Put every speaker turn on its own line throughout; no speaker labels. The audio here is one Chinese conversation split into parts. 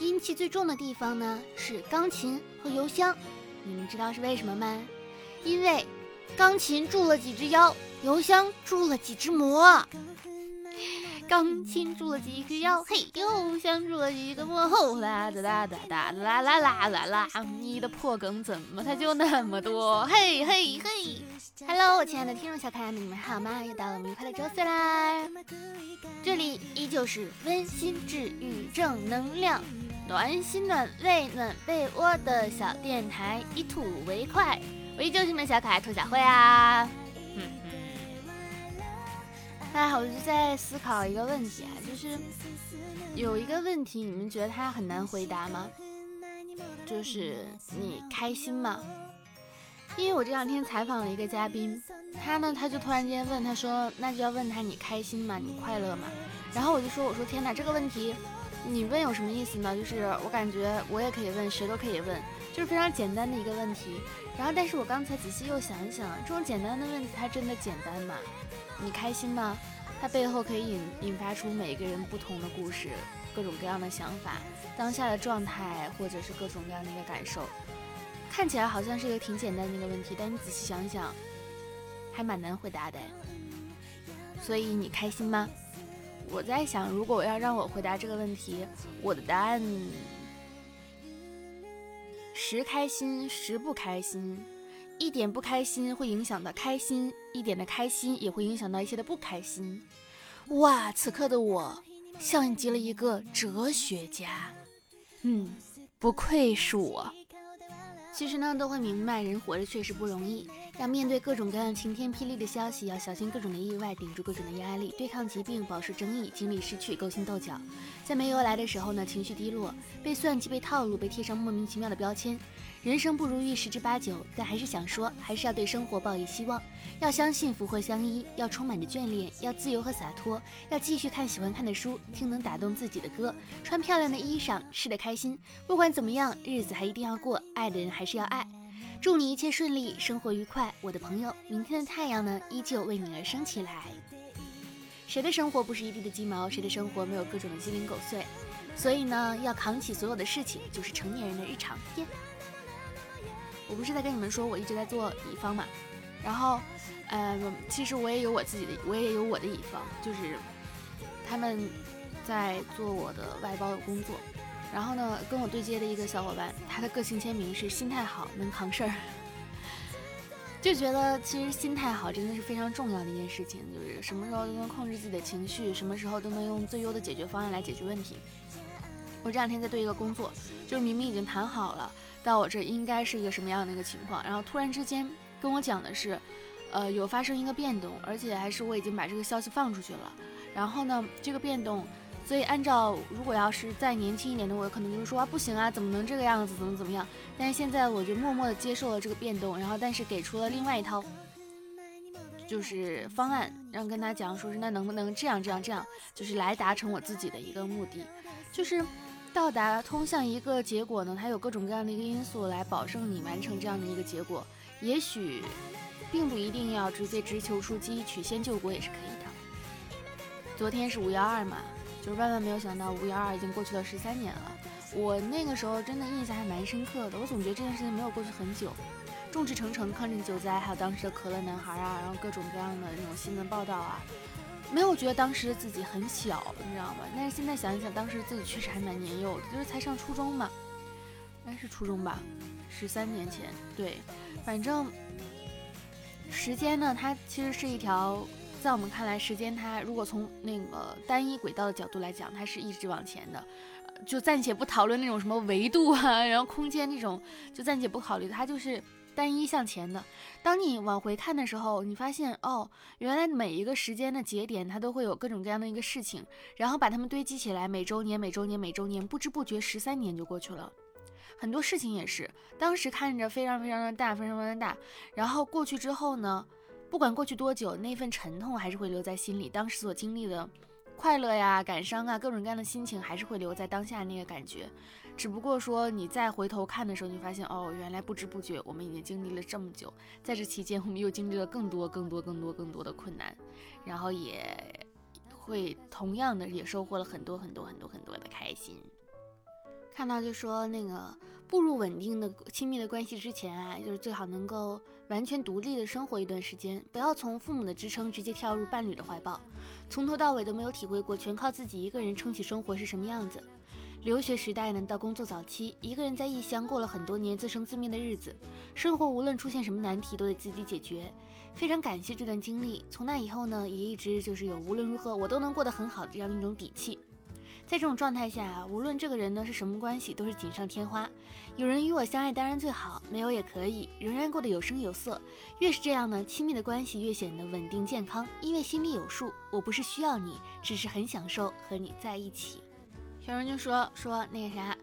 阴气最重的地方呢是钢琴和邮箱，你们知道是为什么吗？因为钢琴住了几只妖，邮箱住了几只魔。钢琴住了几只妖，嘿，邮箱住了几个魔。啦哒哒哒哒啦啦啦啦啦，你的破梗怎么它就那么多？嘿嘿嘿，Hello，我亲爱的听众小可爱们，你们好吗？又到了我们愉快的周四啦！这里依旧是温馨治愈正能量。暖心暖胃暖被窝的小电台，以土为快，我依旧是你们小可爱兔小慧啊。嗯嗯。哎，我就在思考一个问题啊，就是有一个问题，你们觉得它很难回答吗？就是你开心吗？因为我这两天采访了一个嘉宾，他呢，他就突然间问他说，那就要问他你开心吗？你快乐吗？然后我就说，我说天哪，这个问题。你问有什么意思呢？就是我感觉我也可以问，谁都可以问，就是非常简单的一个问题。然后，但是我刚才仔细又想一想，这种简单的问题它真的简单吗？你开心吗？它背后可以引引发出每个人不同的故事，各种各样的想法，当下的状态，或者是各种各样的一个感受。看起来好像是一个挺简单的一个问题，但你仔细想想，还蛮难回答的。所以你开心吗？我在想，如果要让我回答这个问题，我的答案时开心时不开心，一点不开心会影响到开心，一点的开心也会影响到一些的不开心。哇，此刻的我像极了一个哲学家，嗯，不愧是我。其实呢，都会明白，人活着确实不容易。要面对各种各样晴天霹雳的消息，要小心各种的意外，顶住各种的压力，对抗疾病，饱受争议，经历失去，勾心斗角。在没由来的时候呢，情绪低落，被算计，被套路，被贴上莫名其妙的标签。人生不如意十之八九，但还是想说，还是要对生活抱以希望，要相信福祸相依，要充满着眷恋，要自由和洒脱，要继续看喜欢看的书，听能打动自己的歌，穿漂亮的衣裳，吃得开心。不管怎么样，日子还一定要过，爱的人还是要爱。祝你一切顺利，生活愉快，我的朋友。明天的太阳呢，依旧为你而升起来。谁的生活不是一地的鸡毛？谁的生活没有各种的鸡零狗碎？所以呢，要扛起所有的事情，就是成年人的日常。耶！我不是在跟你们说，我一直在做乙方嘛。然后，呃，其实我也有我自己的，我也有我的乙方，就是他们在做我的外包的工作。然后呢，跟我对接的一个小伙伴，他的个性签名是心态好，能扛事儿。就觉得其实心态好真的是非常重要的一件事情，就是什么时候都能控制自己的情绪，什么时候都能用最优的解决方案来解决问题。我这两天在对一个工作，就是明明已经谈好了，到我这应该是一个什么样的一个情况，然后突然之间跟我讲的是，呃，有发生一个变动，而且还是我已经把这个消息放出去了。然后呢，这个变动。所以，按照如果要是再年轻一点的，我可能就是说啊，不行啊，怎么能这个样子，怎么怎么样？但是现在我就默默的接受了这个变动，然后但是给出了另外一套就是方案，让跟他讲说是那能不能这样这样这样，就是来达成我自己的一个目的，就是到达通向一个结果呢，它有各种各样的一个因素来保证你完成这样的一个结果，也许并不一定要直接直球出击，曲线救国也是可以的。昨天是五幺二嘛。就是万万没有想到，五幺二已经过去了十三年了。我那个时候真的印象还蛮深刻的。我总觉得这件事情没有过去很久。众志成城抗震救灾，还有当时的可乐男孩啊，然后各种各样的那种新闻报道啊，没有觉得当时的自己很小，你知道吗？但是现在想一想，当时自己确实还蛮年幼的，就是才上初中嘛，应该是初中吧，十三年前。对，反正时间呢，它其实是一条。在我们看来，时间它如果从那个单一轨道的角度来讲，它是一直往前的，就暂且不讨论那种什么维度啊，然后空间那种，就暂且不考虑，它就是单一向前的。当你往回看的时候，你发现哦，原来每一个时间的节点，它都会有各种各样的一个事情，然后把它们堆积起来，每周年、每周年、每周年，不知不觉十三年就过去了。很多事情也是，当时看着非常非常的大，非常非常大，然后过去之后呢？不管过去多久，那份沉痛还是会留在心里。当时所经历的快乐呀、感伤啊，各种各样的心情还是会留在当下那个感觉。只不过说你再回头看的时候，你发现哦，原来不知不觉我们已经经历了这么久。在这期间，我们又经历了更多、更多、更多、更多的困难，然后也会同样的也收获了很多很多很多很多的开心。看到就说那个步入稳定的亲密的关系之前啊，就是最好能够完全独立的生活一段时间，不要从父母的支撑直接跳入伴侣的怀抱，从头到尾都没有体会过全靠自己一个人撑起生活是什么样子。留学时代呢，到工作早期，一个人在异乡过了很多年自生自灭的日子，生活无论出现什么难题都得自己解决，非常感谢这段经历。从那以后呢，也一直就是有无论如何我都能过得很好的这样一种底气。在这种状态下，无论这个人呢是什么关系，都是锦上添花。有人与我相爱当然最好，没有也可以，仍然过得有声有色。越是这样呢，亲密的关系越显得稳定健康，因为心里有数，我不是需要你，只是很享受和你在一起。小人就说说那个啥，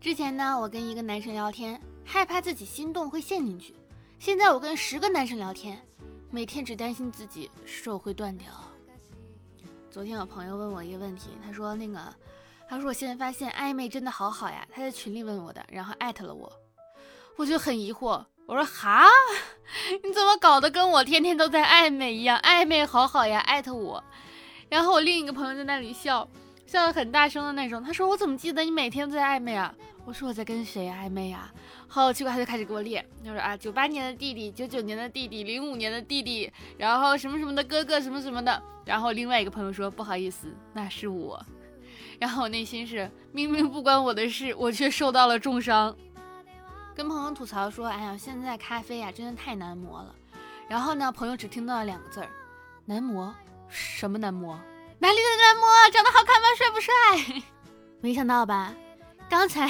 之前呢，我跟一个男生聊天，害怕自己心动会陷进去。现在我跟十个男生聊天，每天只担心自己手会断掉。昨天我朋友问我一个问题，他说那个，他说我现在发现暧昧真的好好呀。他在群里问我的，然后艾特了我，我就很疑惑，我说哈，你怎么搞得跟我天天都在暧昧一样？暧昧好好呀，艾特我。然后我另一个朋友在那里笑。笑得很大声的那种，他说：“我怎么记得你每天都在暧昧啊？”我说：“我在跟谁暧昧啊？”好奇怪，他就开始给我列，他说：“啊，九八年的弟弟，九九年的弟弟，零五年的弟弟，然后什么什么的哥哥，什么什么的。”然后另外一个朋友说：“不好意思，那是我。”然后我内心是明明不关我的事，我却受到了重伤。跟朋友吐槽说：“哎呀，现在咖啡呀，真的太难磨了。”然后呢，朋友只听到了两个字儿：“难磨？什么难磨？”哪里的男模长得好看吗？帅不帅？没想到吧？刚才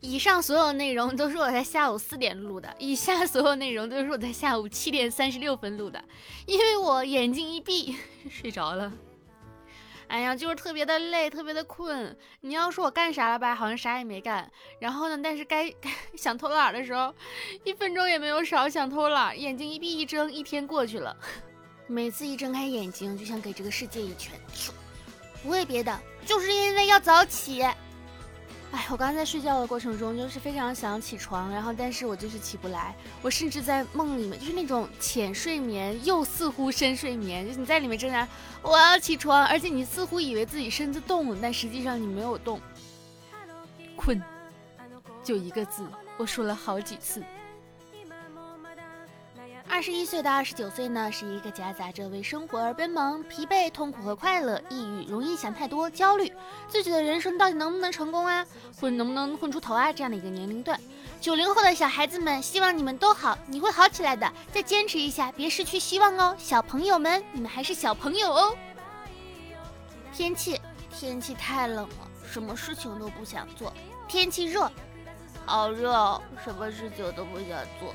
以上所有内容都是我在下午四点录的，以下所有内容都是我在下午七点三十六分录的，因为我眼睛一闭 睡着了。哎呀，就是特别的累，特别的困。你要说我干啥了吧？好像啥也没干。然后呢，但是该想偷懒的时候，一分钟也没有少想偷懒。眼睛一闭一睁，一天过去了。每次一睁开眼睛，就想给这个世界一拳。不为别的，就是因为要早起。哎，我刚才在睡觉的过程中，就是非常想起床，然后但是我就是起不来。我甚至在梦里面，就是那种浅睡眠又似乎深睡眠，就是你在里面挣扎，我要起床，而且你似乎以为自己身子动了，但实际上你没有动。困，就一个字，我说了好几次。二十一岁到二十九岁呢，是一个夹杂着为生活而奔忙、疲惫、痛苦和快乐、抑郁、容易想太多、焦虑，自己的人生到底能不能成功啊，混能不能混出头啊这样的一个年龄段。九零后的小孩子们，希望你们都好，你会好起来的，再坚持一下，别失去希望哦，小朋友们，你们还是小朋友哦。天气，天气太冷了，什么事情都不想做。天气热，好热哦，什么事情都不想做。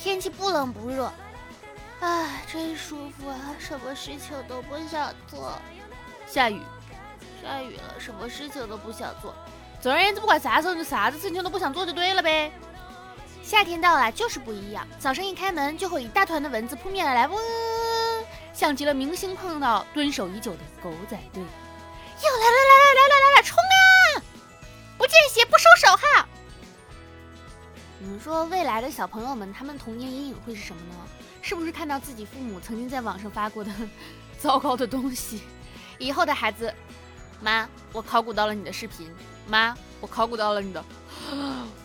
天气不冷不热，唉，真舒服啊！什么事情都不想做。下雨，下雨了，什么事情都不想做。总而言之，不管啥时候，就啥子事情都不想做就对了呗。夏天到了，就是不一样。早上一开门，就会一大团的蚊子扑面而来，嗡，像极了明星碰到蹲守已久的狗仔队。又，来了你们说未来的小朋友们，他们童年阴影会是什么呢？是不是看到自己父母曾经在网上发过的 糟糕的东西？以后的孩子，妈，我考古到了你的视频。妈，我考古到了你的。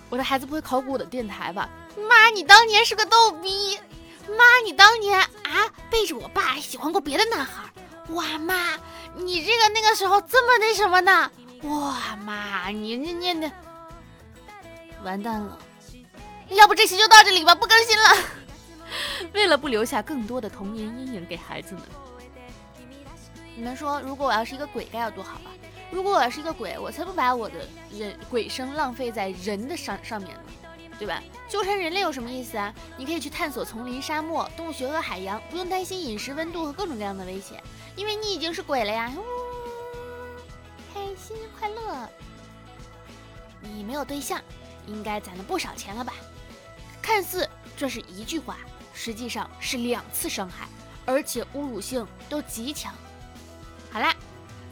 我的孩子不会考古我的电台吧？妈，你当年是个逗逼。妈，你当年啊背着我爸喜欢过别的男孩。哇，妈，你这个那个时候这么那什么呢？哇，妈，你你你你，完蛋了。要不这期就到这里吧，不更新了。为了不留下更多的童年阴影给孩子们，你们说，如果我要是一个鬼，该有多好啊！如果我要是一个鬼，我才不把我的人鬼生浪费在人的上上面呢，对吧？纠缠人类有什么意思啊？你可以去探索丛林、沙漠、洞穴和海洋，不用担心饮食、温度和各种各样的危险，因为你已经是鬼了呀！开心快乐。你没有对象，应该攒了不少钱了吧？看似这是一句话，实际上是两次伤害，而且侮辱性都极强。好啦，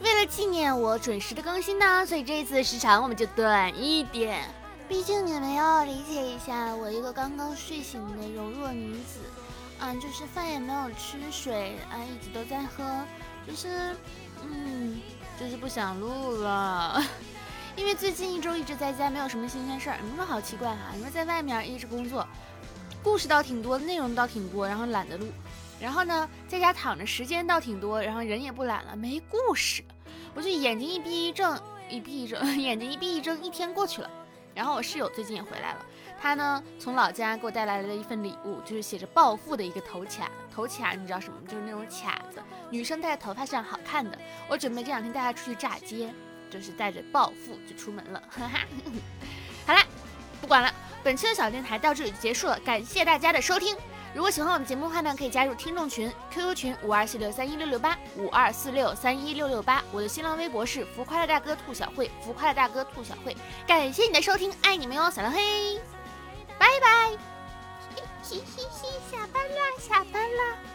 为了纪念我准时的更新呢，所以这一次的时长我们就短一点。毕竟你们要理解一下，我一个刚刚睡醒的柔弱女子，啊，就是饭也没有吃，水啊一直都在喝，就是，嗯，就是不想录了。因为最近一周一直在家，没有什么新鲜事儿。你们说好奇怪哈？你说在外面一直工作，故事倒挺多，内容倒挺多，然后懒得录。然后呢，在家躺着时间倒挺多，然后人也不懒了，没故事。我就眼睛一闭一睁，一闭一睁，眼睛一闭一睁，一天过去了。然后我室友最近也回来了，他呢从老家给我带来了一份礼物，就是写着“暴富”的一个头卡。头卡你知道什么？就是那种卡子，女生戴在头发上好看的。我准备这两天带她出去炸街，就是带着暴富就出门了。哈哈，好了，不管了，本期的小电台到这里就结束了，感谢大家的收听。如果喜欢我们节目的话呢，可以加入听众群，QQ 群五二四六三一六六八五二四六三一六六八。我的新浪微博是浮夸的大哥兔小慧，浮夸的大哥兔小慧。感谢你的收听，爱你们哟，小浪黑，拜拜。嘻嘻嘻，下班啦，下班啦。